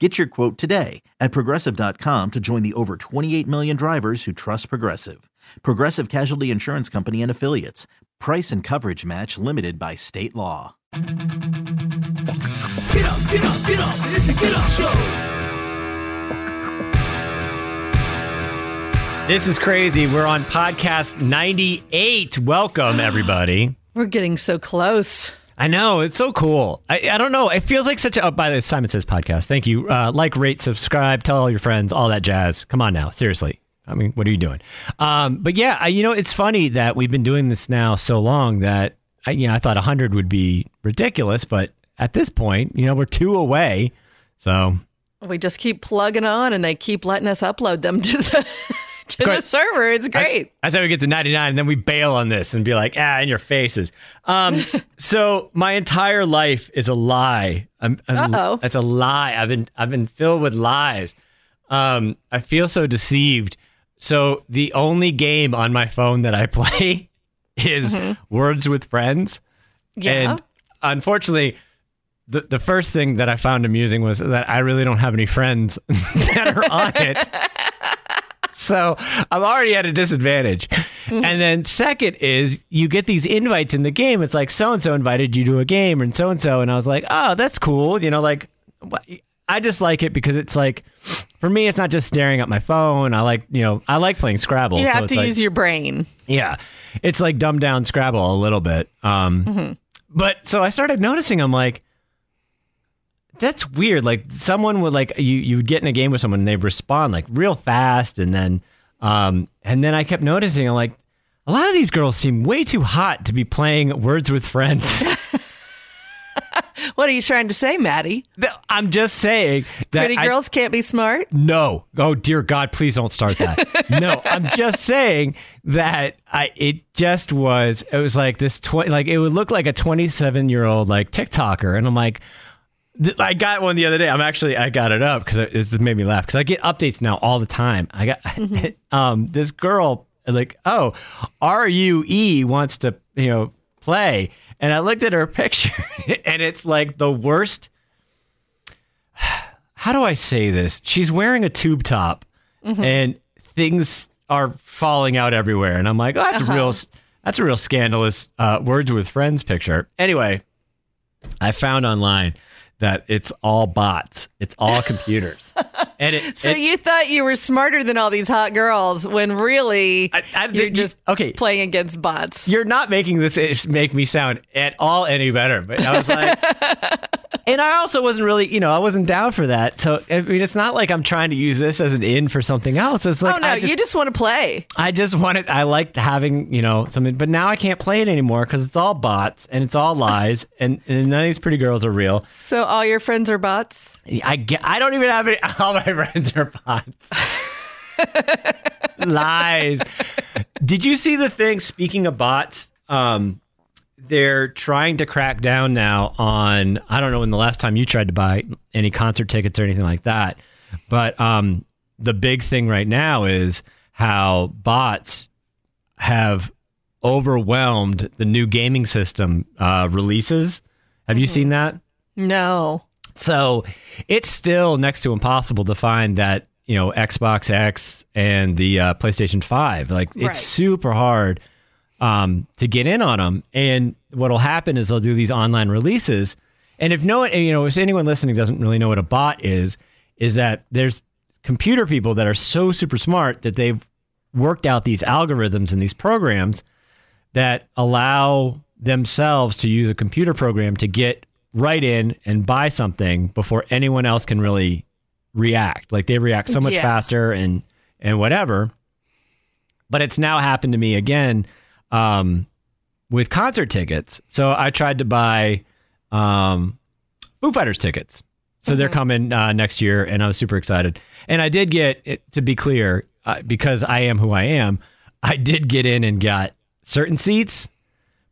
Get your quote today at progressive.com to join the over 28 million drivers who trust Progressive. Progressive Casualty Insurance Company and Affiliates. Price and coverage match limited by state law. Get up, get up, get up. It's a get up show. This is crazy. We're on podcast 98. Welcome, everybody. We're getting so close. I know. It's so cool. I, I don't know. It feels like such a. Oh, by the Simon Says podcast. Thank you. Uh, like, rate, subscribe, tell all your friends, all that jazz. Come on now. Seriously. I mean, what are you doing? Um, but yeah, I, you know, it's funny that we've been doing this now so long that, I, you know, I thought 100 would be ridiculous. But at this point, you know, we're two away. So We just keep plugging on and they keep letting us upload them to the to the server. It's great. I, I said we get to 99 and then we bail on this and be like, ah, in your faces. Um, so my entire life is a lie. I'm, I'm, Uh-oh. It's a lie. I've been, I've been filled with lies. Um, I feel so deceived. So the only game on my phone that I play is Words with Friends. yeah. And unfortunately, the, the first thing that I found amusing was that I really don't have any friends that are on it. So I'm already at a disadvantage. And then second is you get these invites in the game. It's like so and so invited you to a game and so and so. And I was like, oh, that's cool. You know, like I just like it because it's like for me, it's not just staring at my phone. I like, you know, I like playing Scrabble. you so have it's to like- use your brain. yeah, it's like dumbed down Scrabble a little bit. Um, But so I started noticing, I'm like, that's weird. Like someone would like you you would get in a game with someone and they respond like real fast, and then um, and then I kept noticing, I'm like, a lot of these girls seem way too hot to be playing Words with Friends. What are you trying to say, Maddie? I'm just saying that Pretty I- girls can't be smart. No. Oh dear God, please don't start that. no, I'm just saying that I it just was it was like this twenty like it would look like a 27 year old like TikToker, and I'm like. I got one the other day. I'm actually I got it up because it, made me laugh because I get updates now all the time. I got um this girl like oh R U E wants to you know play, and I looked at her picture and it's like the worst how do I say this? She's wearing a tube top and things are falling out everywhere. And I'm like, oh, that's a real, that's a real scandalous uh, words with friends picture. Anyway, I found online that it's all bots. It's all computers. and it, So it- you thought you were smarter than all these hot girls when really I- I- you're just okay. playing against bots. you're not making this make me sound at all any better. But I was like, and I also wasn't really, you know, I wasn't down for that. So I mean, it's not like I'm trying to use this as an in for something else. It's like oh no, I just, you just want to play. I just wanted, I liked having, you know, something, but now I can't play it anymore because it's all bots and it's all lies, and, and none of these pretty girls are real. So all your friends are bots. I get, I don't even have any. All my friends are bots. Lies. Did you see the thing? Speaking of bots, um, they're trying to crack down now on. I don't know when the last time you tried to buy any concert tickets or anything like that, but um, the big thing right now is how bots have overwhelmed the new gaming system uh, releases. Have you seen that? No. So it's still next to impossible to find that you know Xbox X and the uh, PlayStation Five. Like it's Right. super hard um, to get in on them. And what'll happen is they'll do these online releases. And if no one, you know, if anyone listening doesn't really know what a bot is, is that there's computer people that are so super smart that they've worked out these algorithms and these programs that allow themselves to use a computer program to get right in and buy something before anyone else can really react. Like they react so much Yeah. faster and and whatever. But it's now happened to me again um, with concert tickets. So I tried to buy um, Foo Fighters tickets. So they're coming uh, next year, and I was super excited. And I did get, it, to be clear, uh, because I am who I am, I did get in and got certain seats,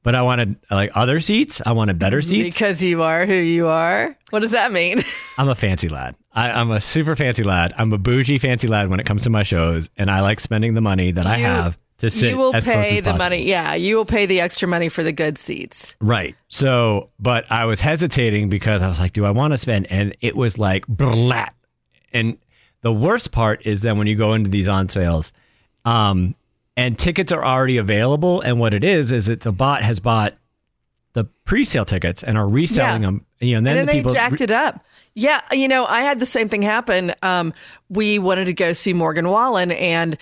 but I wanted like other seats. I wanted better seats. Because you are who you are. What does that mean? I'm a fancy lad. I, I'm a super fancy lad. I'm a bougie fancy lad when it comes to my shows, and I like spending the money that I have to sit you will pay the possible. money. Yeah, you will pay the extra money for the good seats. Right. So, but I was hesitating because I was like, do I want to spend? And it was like, blat. And the worst part is then when you go into these on sales, um, and tickets are already available, and what it is is it's a bot has bought the pre-sale tickets and are reselling Yeah. them. You know, and then, and then the they people jacked it up. Yeah, you know, I had the same thing happen. Um, we wanted to go see Morgan Wallen, and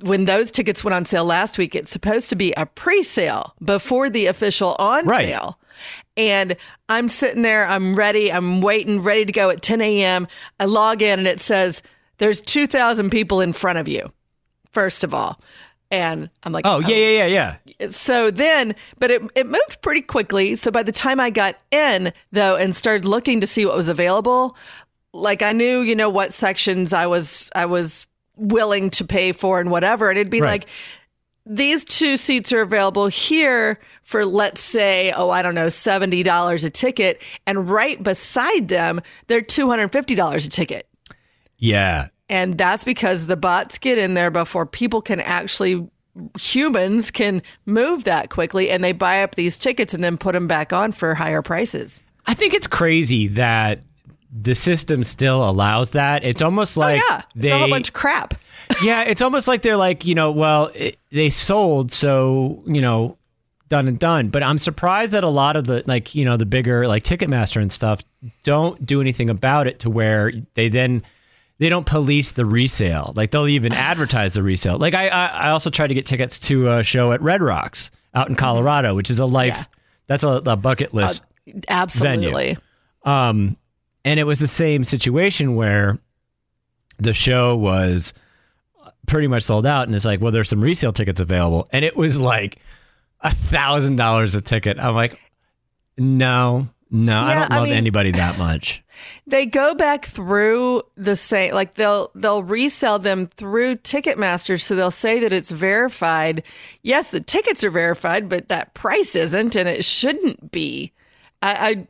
when those tickets went on sale last week, it's supposed to be a pre-sale before the official on Right. sale. And I'm sitting there, I'm ready, I'm waiting, ready to go at 10 a.m. I log in and it says, There's 2,000 people in front of you, first of all. And I'm like, Oh yeah, oh. yeah, yeah, yeah. so then, but it, it moved pretty quickly. So by the time I got in, though, and started looking to see what was available, like I knew, you know, what sections I was I was willing to pay for and whatever. And it'd be Right. like, these two seats are available here for let's say, oh, I don't know, seventy dollars a ticket, and right beside them, they're two hundred fifty dollars a ticket. Yeah. And that's because the bots get in there before people can actually, humans can move that quickly and they buy up these tickets and then put them back on for higher prices. I think it's crazy that the system still allows that. It's almost oh, like oh, yeah. It's they a whole bunch of crap. yeah, it's almost like they're like, you know, well, it, they sold, so, you know, done and done. But I'm surprised that a lot of the, like, you know, the bigger, like Ticketmaster and stuff don't do anything about it to where they then, they don't police the resale. Like, they'll even advertise the resale. Like, I, I, I also tried to get tickets to a show at Red Rocks out in Colorado, which is a life, Yeah. that's a, a bucket list Absolutely. um, and it was the same situation where the show was pretty much sold out, and it's like, well, there's some resale tickets available, and it was like a thousand dollars a ticket. I'm like, no, no, I don't I love mean- anybody that much. They go back through the same like they'll they'll resell them through Ticketmaster so they'll say that it's verified. Yes, the tickets are verified, but that price isn't and it shouldn't be. I, I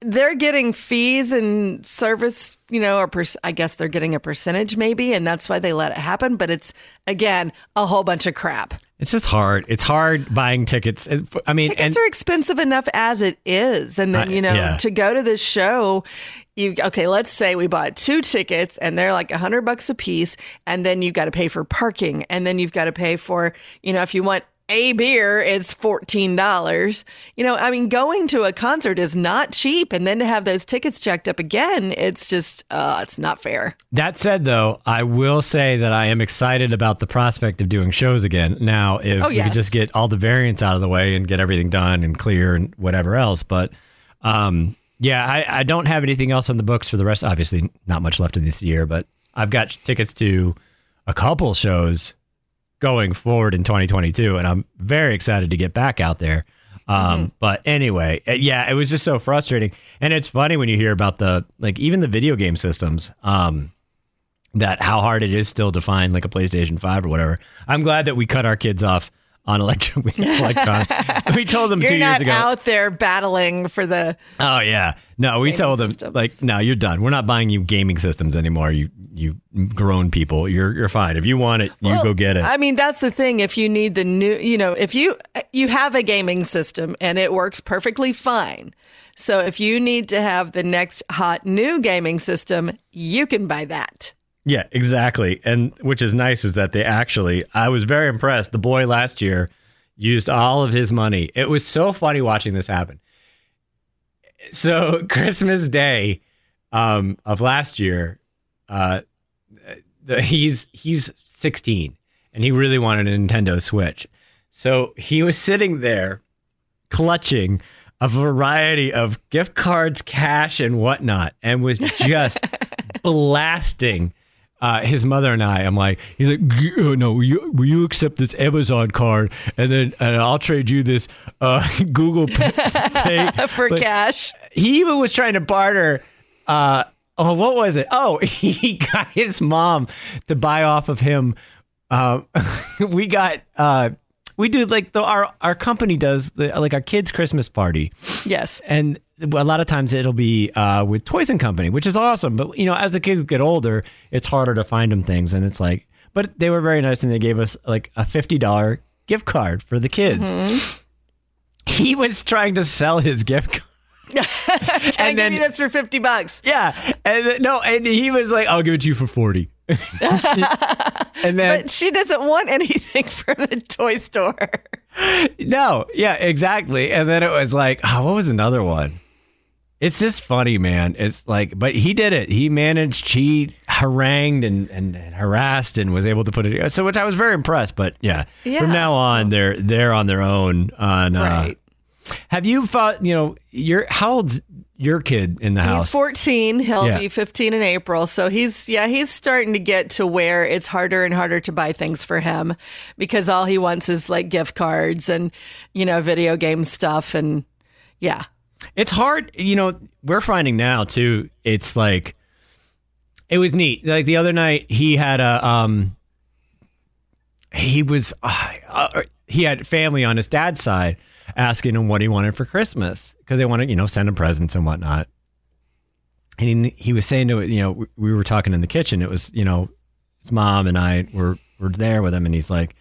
they're getting fees and service, you know, or per, I guess they're getting a percentage maybe, and that's why they let it happen. But it's again a whole bunch of crap. It's just hard. It's hard buying tickets. I mean, Tickets and are expensive enough as it is, and then Uh, you know yeah. to go to this show, you okay? Let's say we bought two tickets, and they're like a hundred bucks a piece, and then you've got to pay for parking, and then you've got to pay for you know if you want a beer, is fourteen dollars. You know, I mean, going to a concert is not cheap, and then to have those tickets checked up again, it's just uh, it's not fair. That said, though, I will say that I am excited about the prospect of doing shows again. Now, if Oh, we could just get all the variants out of the way and get everything done and clear and whatever else. But um, yeah, I, I don't have anything else on the books for the rest. Obviously, not much left in this year, but I've got tickets to a couple shows going forward in 2022, and I'm very excited to get back out there. Um, But anyway, uh, yeah, it was just so frustrating, and it's funny when you hear about the like even the video game systems. Um, that how hard it is still to find like a PlayStation 5 or whatever. I'm glad that we cut our kids off on electric electronic. we told them You're 2 years not ago. out there battling for the Oh yeah. No, we told them systems. like no, you're done. We're not buying you gaming systems anymore. You you grown people. You're you're fine. If you want it, you Well, go get it. I mean, that's the thing. If you need the new, you know, if you you have a gaming system and it works perfectly fine. So if you need to have the next hot new gaming system, you can buy that. Yeah, exactly. And which is nice is that they actually, I was very impressed. The boy last year used all of his money. It was so funny watching this happen. So, Christmas Day um, of last year, uh, the, he's he's 16 and he really wanted a Nintendo Switch. So he was sitting there clutching a variety of gift cards, cash, and whatnot, and was just blasting uh, his mother and I. I'm like, he's like, "G- uh, no, will you, will you accept this Amazon card, and then and I'll trade you this uh, Google Pay. For But cash. He even was trying to barter. Uh, oh, what was it? Oh, he got his mom to buy off of him. Uh, we got. We do like the our our company does the like our kids Christmas party Yes. and a lot of times it'll be uh, with Toys and Company, which is awesome. But you know, as the kids get older, it's harder to find them things, and it's like, but they were very nice, and they gave us like a fifty dollar gift card for the kids. He was trying to sell his gift card. And then- this for 50 bucks? Yeah, and no, and he was like, "I'll give it to you for 40 and then But she doesn't want anything from the toy store. No, yeah, exactly. And then it was like, oh, what was another one? It's just funny, man. It's like, but he did it. He managed, he harangued and, and, and harassed and was able to put it together. So, which I was very impressed. But yeah, Yeah. from now on, they're they're on their own. On uh, Have you thought? You know, your how old's your kid in the house? He's 14. He'll Yeah. be 15 in April. So he's, yeah, he's starting to get to where it's harder and harder to buy things for him because all he wants is like gift cards and, you know, video game stuff. And yeah. It's hard, you know. We're finding now too. It's like it was neat. Like the other night, he had a um. He was uh, uh, he had family on his dad's side asking him what he wanted for Christmas because they wanted you know send him presents and whatnot. And he, he was saying to it, you know, we, we were talking in the kitchen. It was you know, his mom and I were were there with him, and he's like,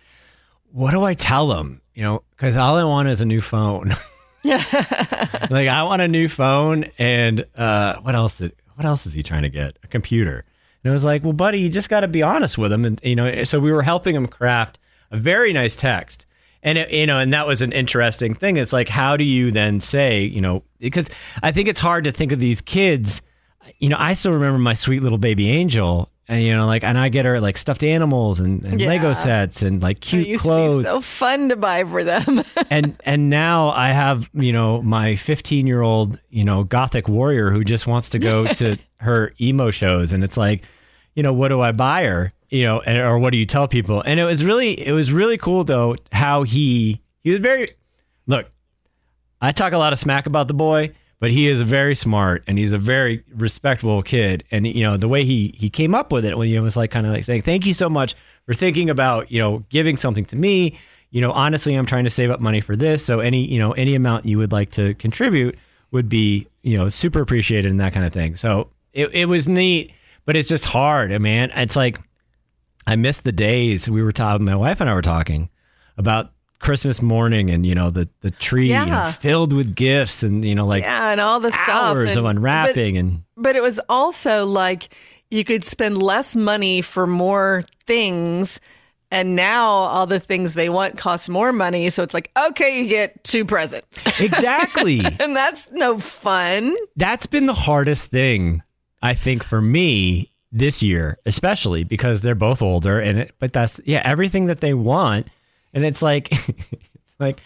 "What do I tell him?" You know, because all I want is a new phone. like I want a new phone and uh what else did what else is he trying to get? A computer. And it was like, well, buddy, you just got to be honest with him. And you know, so we were helping him craft a very nice text. And it, you know, and that was an interesting thing. It's like, how do you then say, you know, because I think it's hard to think of these kids. You know, I still remember my sweet little baby angel, and you know, like, and I get her like stuffed animals and, and Lego sets and like cute clothes so fun to buy for them. and and now I have you know my 15 year old you know gothic warrior who just wants to go to her emo shows, and it's like, you know, what do I buy her? You know, and, or what do you tell people? And it was really it was really cool though how he he was very look. I talk a lot of smack about the boy, but he is very smart and he's a very respectable kid. And you know the way he he came up with it when know, was like kind of like saying, "Thank you so much for thinking about you know giving something to me." You know, honestly, I'm trying to save up money for this, so any you know any amount you would like to contribute would be you know super appreciated and that kind of thing. So it it was neat, but it's just hard, man. It's like I miss the days we were talking. My wife and I were talking about Christmas morning and you know the the tree you know, Yeah. filled with gifts and you know like yeah, and all the stuff. hours and, of unwrapping and But, but it was also like you could spend less money for more things. And now all the things they want cost more money. So it's like, okay, you get two presents. exactly and that's no fun. that's been the hardest thing I think for me this year, especially because they're both older and it, but that's yeah everything that they want and it's like it's like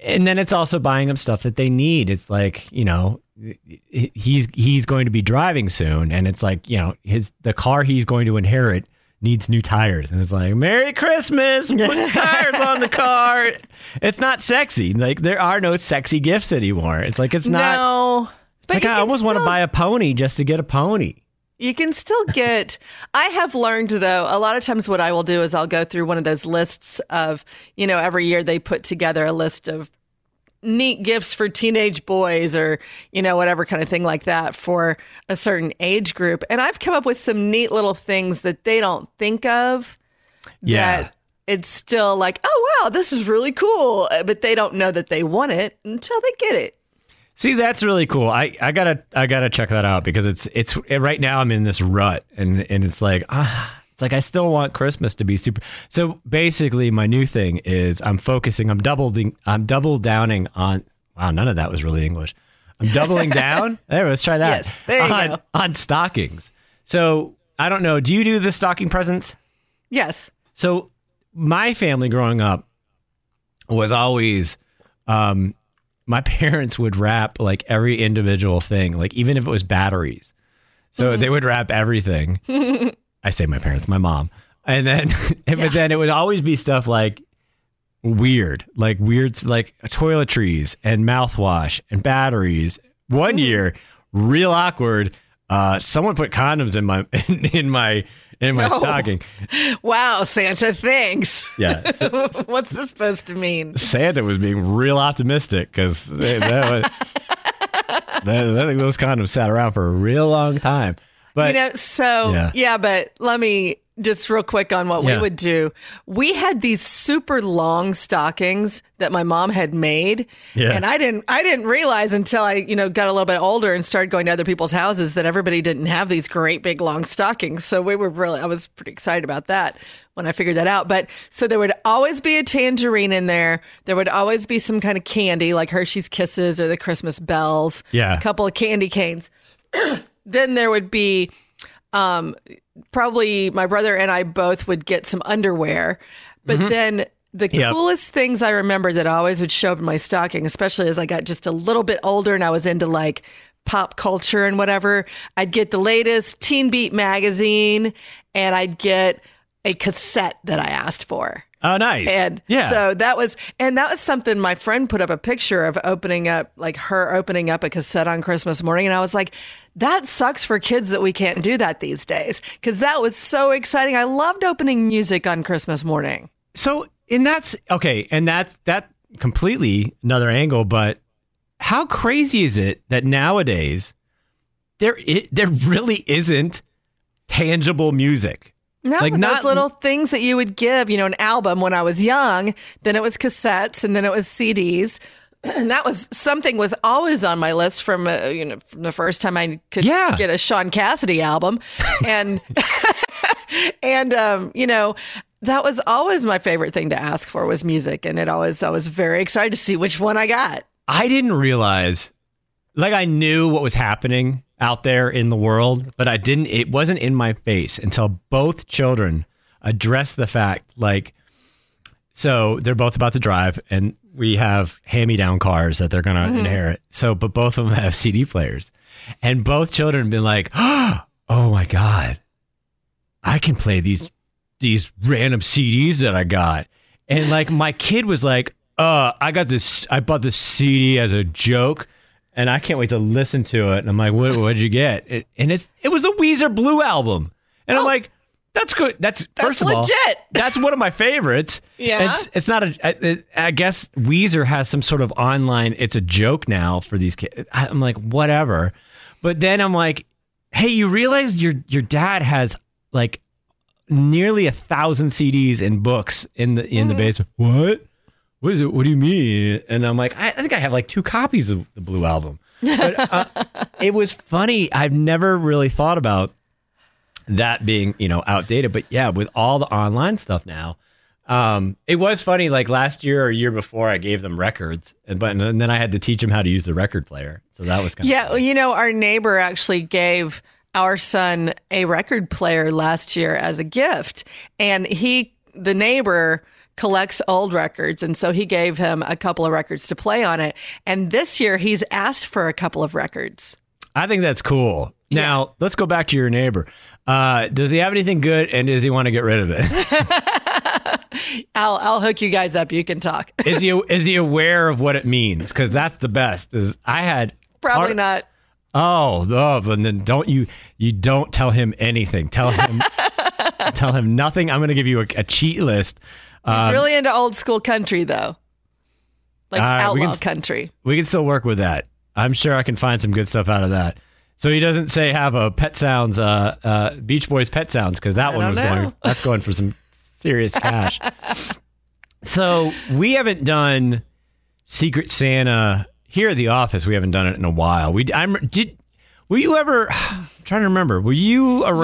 and then it's also buying them stuff that they need. It's like you know he's he's going to be driving soon and it's like you know his the car he's going to inherit needs new tires and it's like merry christmas put tires on the car it's not sexy like there are no sexy gifts anymore it's like it's not no. it's like I almost want to buy a pony just to get a pony. You can still get. I have learned though, a lot of times what I will do is I'll go through one of those lists of, you know, every year they put together a list of neat gifts for teenage boys or, you know, whatever kind of thing like that for a certain age group. And I've come up with some neat little things that they don't think of. Yeah. That it's still like, oh, wow, this is really cool. But they don't know that they want it until they get it. See, that's really cool. I, I gotta I gotta check that out because it's it's right now I'm in this rut and and it's like ah it's like I still want Christmas to be super. So basically, my new thing is I'm focusing. I'm doubling. I'm double downing on. Wow, none of that was really English. I'm doubling down. There, let's try that. Yes, there you on, go. on stockings. So I don't know. Do you do the stocking presents? Yes. So my family growing up was always um my parents would wrap like every individual thing, like even if it was batteries. So they would wrap everything. I say my parents, my mom. And then but then it would always be stuff like weird, like weird like toiletries and mouthwash and batteries. One year, real awkward, uh someone put condoms in my in, in my in my No. stocking. Wow, Santa, thanks. Yeah. What's this supposed to mean? Santa was being real optimistic because that was, that, I think those condoms sat around for a real long time. But you know, so Yeah. yeah. but let me just real quick on what Yeah. we would do. We had these super long stockings that my mom had made, Yeah. and I didn't I didn't realize until I you know got a little bit older and started going to other people's houses that everybody didn't have these great big long stockings. So we were really I was pretty excited about that when I figured that out. But so there would always be a tangerine in there. There would always be some kind of candy like Hershey's Kisses or the Christmas bells. Yeah. a couple of candy canes then there would be um probably my brother and I both would get some underwear. But then the Yep. coolest things I remember that always would show up in my stocking, especially as I got just a little bit older and I was into like pop culture and whatever, I'd get the latest Teen Beat magazine and I'd get a cassette that I asked for. Oh, nice. And yeah. so that was, and that was something my friend put up a picture of opening up, like her opening up a cassette on Christmas morning. And I was like, that sucks for kids that we can't do that these days. Cause that was so exciting. I loved opening music on Christmas morning. so and that's okay, and that's that completely another angle. But how crazy is it that nowadays there i- there really isn't tangible music? No, Like, those not- little things that you would give, you know, an album when I was young, then it was cassettes and then it was CDs. And that was something was always on my list from uh, you know from the first time I could Yeah. get a Shaun Cassidy album, and and um, you know that was always my favorite thing to ask for was music, and it always I was very excited to see which one I got. I didn't realize, like, I knew what was happening out there in the world, but I didn't, it wasn't in my face until both children addressed the fact, like, so they're both about to drive and we have hand me down cars that they're going to inherit. So, but both of them have CD players. And both children have been like, oh my God, I can play these these random CDs that I got. And like my kid was like, uh, I got this I bought this CD as a joke and I can't wait to listen to it. And I'm like, what what'd you get? It, and it's it was the Weezer Blue album. And I'm oh. like, that's good. That's, first of all, legit. that's one of my favorites. Yeah. It's it's not a I, I guess Weezer has some sort of online it's a joke now for these kids. I'm like, whatever. But then I'm like, hey, you realize your your dad has like nearly a thousand CDs and books in the in the mm. basement. What? What is it? What do you mean? And I'm like, I, I think I have like two copies of the Blue album. But uh, it was funny. I've never really thought about that being you know outdated. But yeah, with all the online stuff now. Um, it was funny. Like last year or year before, I gave them records, and but and then I had to teach them how to use the record player. So that was kind of Yeah, well, you know, our neighbor actually gave our son a record player last year as a gift, and he, the neighbor, collects old records, and so he gave him a couple of records to play on it. And this year, he's asked for a couple of records. I think that's cool. Now let's go back to your neighbor. Uh, does he have anything good, and does he want to get rid of it? I'll I'll hook you guys up. You can talk. is he is he aware of what it means? Because that's the best. Is I had Probably not. Oh, oh, but then don't you you don't tell him anything. Tell him tell him nothing. I'm going to give you a, a cheat list. He's Um, really into old school country, though, like All right, we outlaw can- country. we can still work with that. I'm sure I can find some good stuff out of that. So he doesn't say have a Pet Sounds, uh, uh, Beach Boys Pet Sounds, because that I one don't was know. going. That's going for some serious cash. so we haven't done Secret Santa here at the office. We haven't done it in a while. We I'm did. Were you ever? I'm trying to remember. Were you around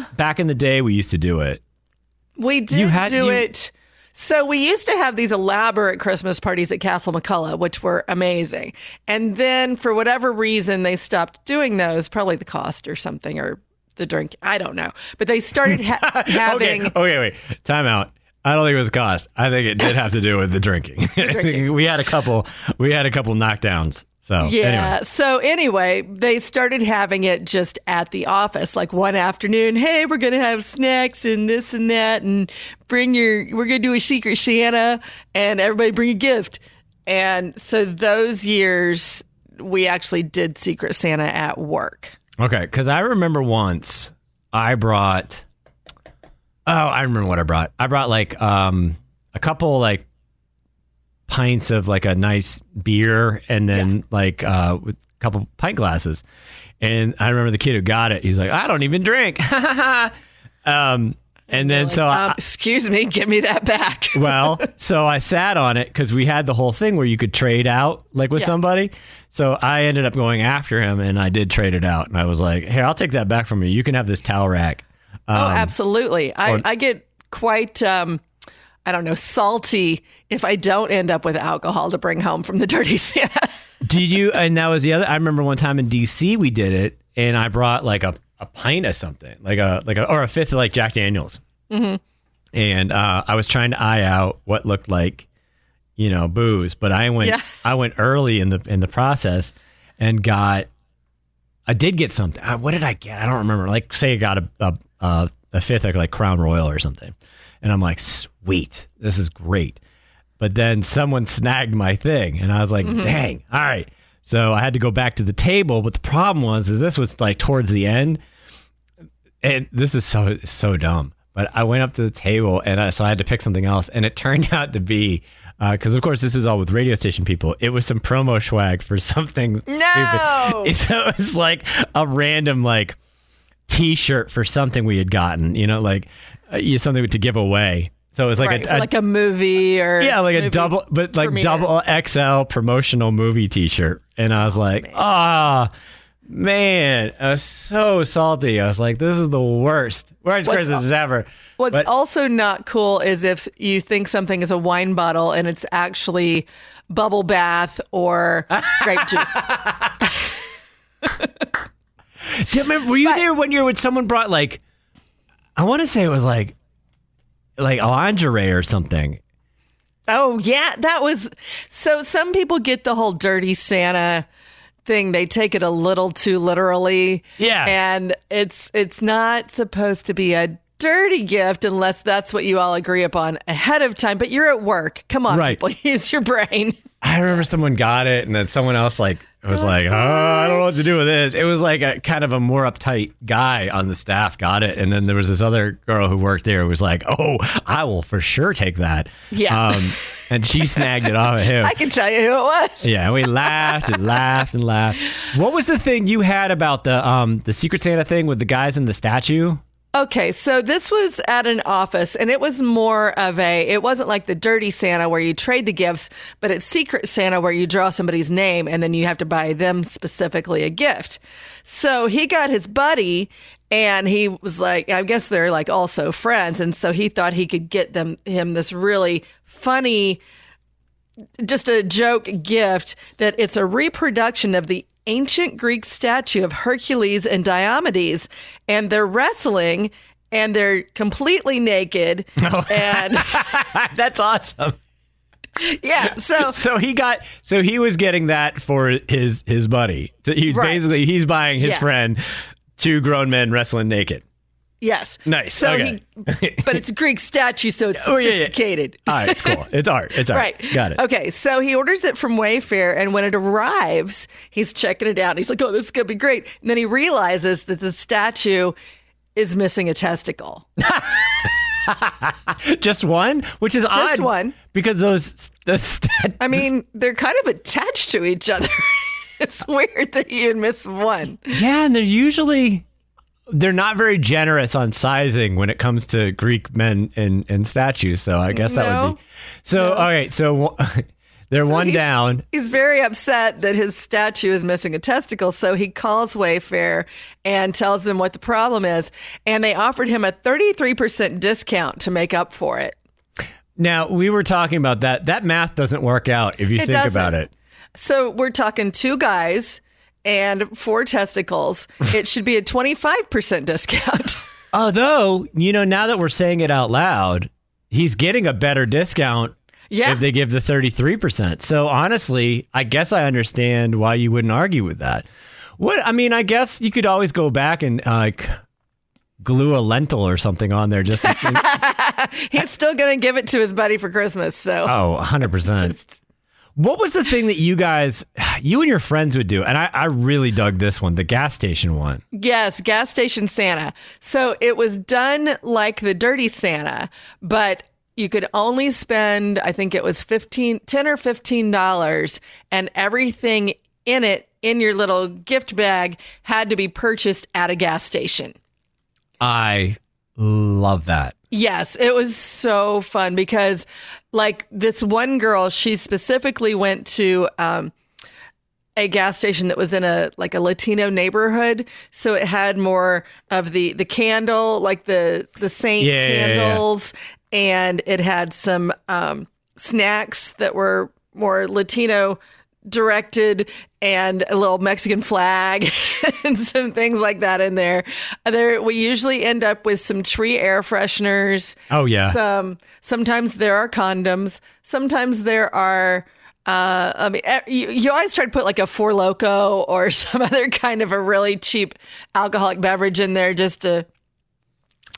Yeah. back in the day? We used to do it. We did had- do you- it. So we used to have these elaborate Christmas parties at Castle McCulloch, which were amazing. And then for whatever reason, they stopped doing those, probably the cost or something, or the drink. I don't know, but they started ha- having. Okay, okay, wait. Time out. I don't think it was cost. I think it did have to do with the drinking. we had a couple. We had a couple knockdowns. So Yeah. anyway. So anyway, they started having it just at the office, like one afternoon. Hey, we're gonna have snacks and this and that, and bring your. We're gonna do a secret Santa, and everybody bring a gift. And so those years, we actually did secret Santa at work. Okay, because I remember once I brought. Oh, I remember what I brought. I brought like um a couple like pints of like a nice beer, and then like uh with a couple pint glasses. And I remember the kid who got it. He's like, I don't even drink. um, and then so I, Um, excuse me, give me that back. well, so I sat on it because we had the whole thing where you could trade out like with Yeah. somebody. So I ended up going after him and I did trade it out. And I was like, here, I'll take that back from you. You can have this towel rack. oh, Um, absolutely. I, or- I get quite. Um, I don't know, salty if I don't end up with alcohol to bring home from the dirty Santa. Did you? And that was the other. I remember one time in DC we did it, and I brought like a, a pint of something, like a like a or a fifth of like Jack Daniels. Mm-hmm. And uh, I was trying to eye out what looked like, you know, booze, but I went Yeah. I went early in the in the process and got. I did get something. Uh, what did I get? I don't remember. Like, say I got a, a, a fifth of like Crown Royal or something, and I'm like, sweet, this is great. But then someone snagged my thing, and I was like, mm-hmm. dang, all right. So I had to go back to the table. But the problem was, is this was like towards the end, and this is so so dumb. But I went up to the table, and I, so I had to pick something else, and it turned out to be. Uh, because of course this was all with radio station people. It was some promo swag for something No! stupid. So it was like a random like T-shirt for something we had gotten. You know, like uh, you something to give away. So it was like right, a, a- like a movie or yeah, like a double, but like premiere. double XL promotional movie T-shirt, and I was like, ah, man, I was so salty. I was like, this is the worst, worst What's Christmas ever. What's But- also not cool is if you think something is a wine bottle and it's actually bubble bath or grape juice. Do you remember? Were you But- there when you when someone brought like, I want to say it was like, like lingerie or something. Oh yeah, that was so. Some people get the whole dirty Santa thing; they take it a little too literally. Yeah. and it's it's not supposed to be a dirty gift unless that's what you all agree upon ahead of time. But you're at work. Come on, Right. people, use your brain. I remember someone got it, and then someone else like was like, "Oh, I don't know what to do with this." It was like a kind of a more uptight guy on the staff got it, and then there was this other girl who worked there who was like, "Oh, I will for sure take that." Yeah. um, and she snagged it off of him. I can tell you who it was. Yeah, and we laughed and laughed and laughed. What was the thing you had about the um the Secret Santa thing with the guys in the statue? Okay, so this was at an office and it was more of a it wasn't like the dirty Santa where you trade the gifts, but it's secret Santa where you draw somebody's name and then you have to buy them specifically a gift. So he got his buddy and he was like I guess they're like also friends and so he thought he could get them him this really funny just a joke gift that it's a reproduction of the ancient Greek statue of Hercules and Diomedes, and they're wrestling and they're completely naked. Oh. And That's awesome. yeah, so So he got so he was getting that for his his buddy. So He's Right. basically he's buying his Yeah. friend two grown men wrestling naked. Yes, Nice, So okay. he, but it's a Greek statue, so it's Oh, yeah, yeah. sophisticated. All right, it's cool. It's art. It's art. Right. Got it. Okay. So he orders it from Wayfair, and when it arrives, he's checking it out. He's like, oh, this is going to be great. And then he realizes that the statue is missing a testicle. Just one, which is odd. Just one. because those the stat- I mean, they're kind of attached to each other. it's weird that you'd miss one. yeah, and they're usually they're not very generous on sizing when it comes to Greek men and, and statues. So I guess that would be so. All right, so they're one he's- down. He's very upset that his statue is missing a testicle, so he calls Wayfair and tells them what the problem is. And they offered him a 33% discount to make up for it. Now we were talking about that. That math doesn't work out if you It think doesn't. about it. So we're talking two guys and four testicles, it should be a 25% discount. Although, you know, now that we're saying it out loud, he's getting a better discount Yeah. if they give the 33%. So honestly, I guess I understand why you wouldn't argue with that. What I mean, I guess you could always go back and uh, like glue a lentil or something on there just to, He's still going to give it to his buddy for Christmas. So Oh, 100%. What was the thing that you guys, you and your friends would do? And I, I really dug this one, the gas station one. Yes, gas station Santa. So it was done like the dirty Santa, but you could only spend, I think it was 15, 10 or $15, and everything in it, in your little gift bag, had to be purchased at a gas station. I love that. Yes, it was so fun because, like, this one girl, she specifically went to um, a gas station that was in a like a Latino neighborhood, so it had more of the the candle, like the the saint Yeah, yeah, yeah, yeah. candles, and it had some um, snacks that were more Latino directed and a little Mexican flag and some things like that in there. There we usually end up with some tree air fresheners. Oh, yeah. Some sometimes there are condoms. Sometimes there are uh, I mean, eh, you, you always try to put like a Four Loco or some other kind of a really cheap alcoholic beverage in there just to.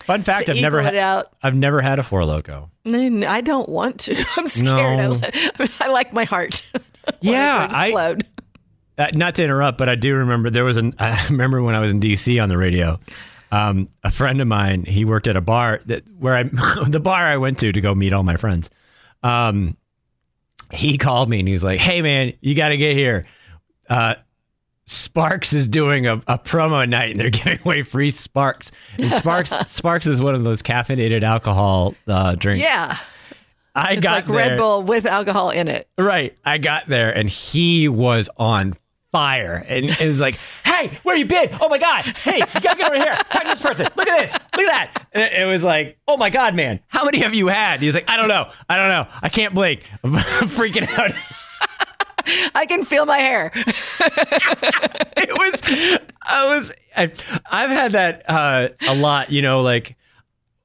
Fun fact: To I've never had. out. I've never had a four loco. I don't want to. I'm scared. No. I, I like my heart. I want it to Yeah, I- explode. Uh, not to interrupt, but I do remember there was an. I remember when I was in DC on the radio. Um, a friend of mine, he worked at a bar that where I, the bar I went to to go meet all my friends. Um, he called me and he was like, "Hey man, you got to get here. Uh, Sparks is doing a, a promo night and they're giving away free Sparks. And Sparks Sparks is one of those caffeinated alcohol uh, drinks. yeah. I It's got like there. Red Bull with alcohol in it. Right. I got there and he was on fire. And it was like, hey, where you been? Oh my God. Hey, you gotta get over here. Talk to this person. Look at this. Look at that. And it, it was like, oh my God, man. How many have you had? He's like, I don't know. I don't know. I can't blink. I'm freaking out. I can feel my hair. it was I was I, I've had that uh, a lot, you know, like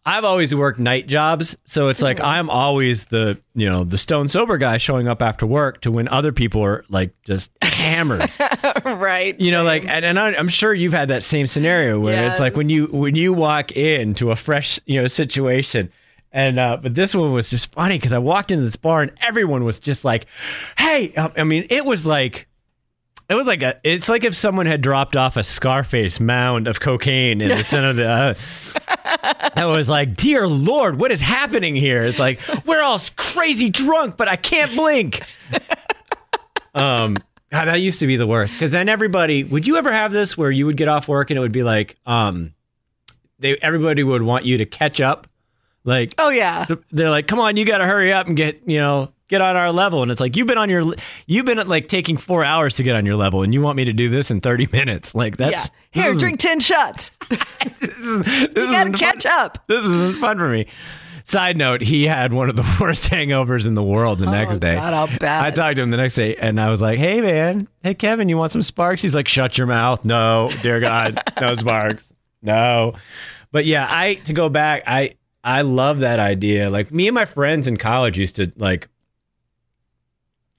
I've always worked night jobs, so it's like I'm always the you know the stone sober guy showing up after work to when other people are like just hammered. right. You know, like, and, and I'm sure you've had that same scenario where it's like when you when you walk into a fresh, you know, situation, and uh, but this one was just funny because I walked into this bar and everyone was just like, "Hey," um, I mean, it was like. It was like a. It's like if someone had dropped off a Scarface mound of cocaine in the center of the. Uh, I was like, "Dear Lord, what is happening here?" It's like we're all crazy drunk, but I can't blink. Um, God, that used to be the worst. Because then everybody, would you ever have this where you would get off work and it would be like, um, they everybody would want you to catch up, like Oh yeah. they're like, come on, you got to hurry up and get you know get on our level, and it's like you've been on your you've been like taking four hours to get on your level, and you want me to do this in thirty minutes, like that's. Yeah. Here, drink ten shots. this is- this You gotta catch fun. up. This isn't fun for me. Side note, he had one of the worst hangovers in the world the oh, next day. Oh, God. I talked to him the next day and I was like, hey, man, hey, Kevin, you want some sparks? He's like, shut your mouth. No, dear God, no sparks. No. But yeah, I, to go back, I, I love that idea. Like me and my friends in college used to like,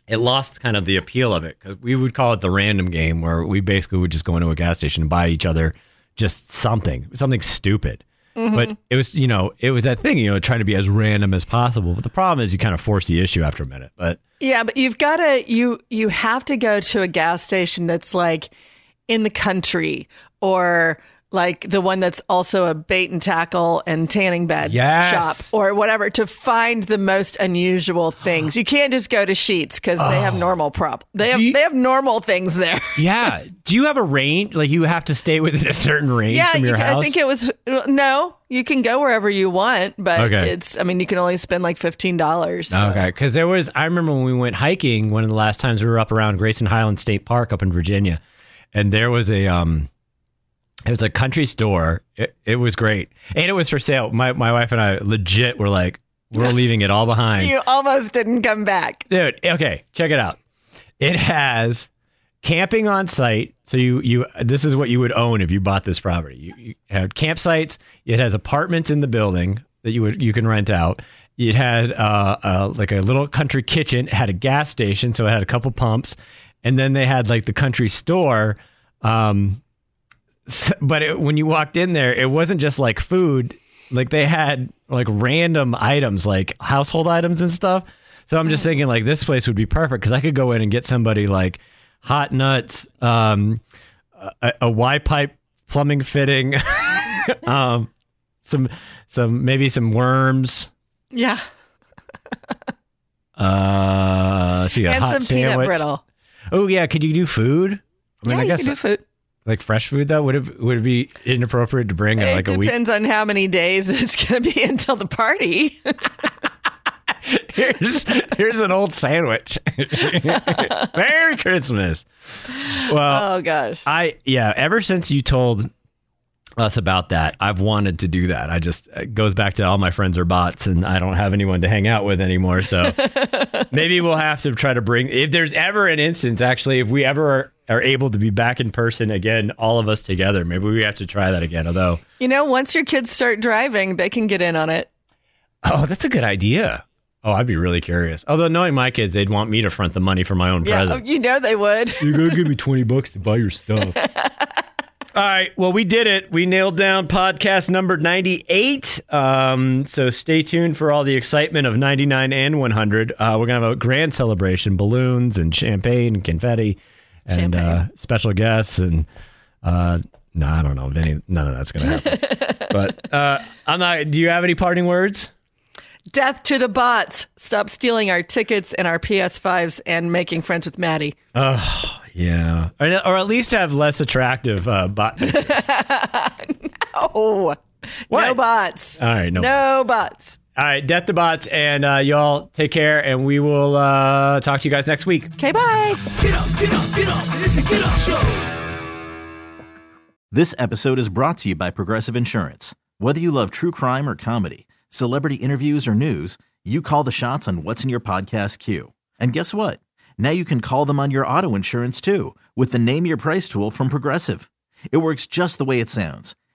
it lost kind of the appeal of it because we would call it the random game where we basically would just go into a gas station and buy each other just something, something stupid. Mm-hmm. But it was, you know, it was that thing, you know, trying to be as random as possible. But the problem is you kind of force the issue after a minute. But Yeah, but you've got to you you have to go to a gas station that's like in the country or like the one that's also a bait and tackle and tanning bed Yes. shop or whatever to find the most unusual things. You can't just go to Sheetz because they have normal prop. They have Oh. you- they have normal things there. yeah, do you have a range? Like you have to stay within a certain range yeah, from your can, house? I think it was no. You can go wherever you want, but Okay. it's. I mean, you can only spend like fifteen dollars. Okay, because there was. I remember when we went hiking. One of the last times we were up around Grayson Highland State Park up in Virginia, and there was a um, it was a country store. It, it was great, and it was for sale. My my wife and I legit were like, we're leaving it all behind, You almost didn't come back. dude. Okay, check it out. It has camping on site, So you you this is what you would own if you bought this property. You, you had campsites. It has apartments in the building that you would you can rent out. It had uh, uh, like a little country kitchen. It had a gas station, so it had a couple pumps, and then they had like the country store. Um, but it, when you walked in there, it wasn't just like food. Like they had like random items, like household items and stuff. So I'm just thinking like this place would be perfect because I could go in and get somebody like hot nuts, um, a, a Y pipe plumbing fitting, um, some some maybe some worms. Yeah. Uh, you got a and hot some peanut brittle. Oh yeah, could you do food? I mean, yeah, I you guess can do food. Like fresh food though. Would it would it be inappropriate to bring It like a week? depends on how many days it's going to be until the party. Here's here's an old sandwich. Merry Christmas. Well, oh gosh. I yeah. Ever since you told us about that, I've wanted to do that. I just it goes back to all my friends are bots, and I don't have anyone to hang out with anymore. So maybe we'll have to try to bring. If there's ever an instance, actually, if we ever are, are able to be back in person again, all of us together, maybe we have to try that again. Although, You know, once your kids start driving, they can get in on it. oh, that's a good idea. Oh, I'd be really curious. Although knowing my kids, they'd want me to front the money for my own Yeah, present. you know they would. You're gonna give me 20 bucks to buy your stuff. All right. Well, we did it. We nailed down podcast number 98. Um, so stay tuned for all the excitement of 99 and 100. Uh, we're going to have a grand celebration balloons and champagne and confetti and uh, special guests. And uh, no, I don't know. if Any, none of that's going to happen. but uh, I'm not. Do you have any parting words? Death to the bots. Stop stealing our tickets and our PS5s and making friends with Maddie. Oh yeah. Or, or at least have less attractive uh, bot. No What? bots. All right. No. No bots. All right, death to bots, and uh, y'all take care, and we will uh, talk to you guys next week. Okay, bye. Get up, get up, get up. It's a get up show. This episode is brought to you by Progressive Insurance. Whether you love true crime or comedy, celebrity interviews or news, you call the shots on what's in your podcast queue. And guess what? Now you can call them on your auto insurance too with the Name Your Price tool from Progressive. It works just the way it sounds.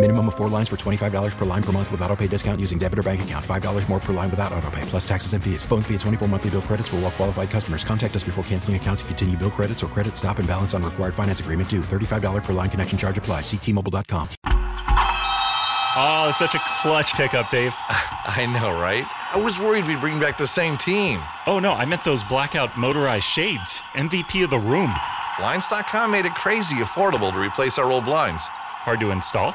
Minimum of four lines for $25 per line per month with auto pay discount using debit or bank account. $5 more per line without auto pay, plus taxes and fees. Phone fee at 24 monthly bill credits for all well qualified customers. Contact us before canceling account to continue bill credits or credit stop and balance on required finance agreement due. $35 per line connection charge applies. Ctmobile.com. Oh, it's such a clutch pickup, Dave. I know, right? I was worried we'd bring back the same team. Oh, no, I meant those blackout motorized shades. MVP of the room. Blinds.com made it crazy affordable to replace our old blinds. Hard to install?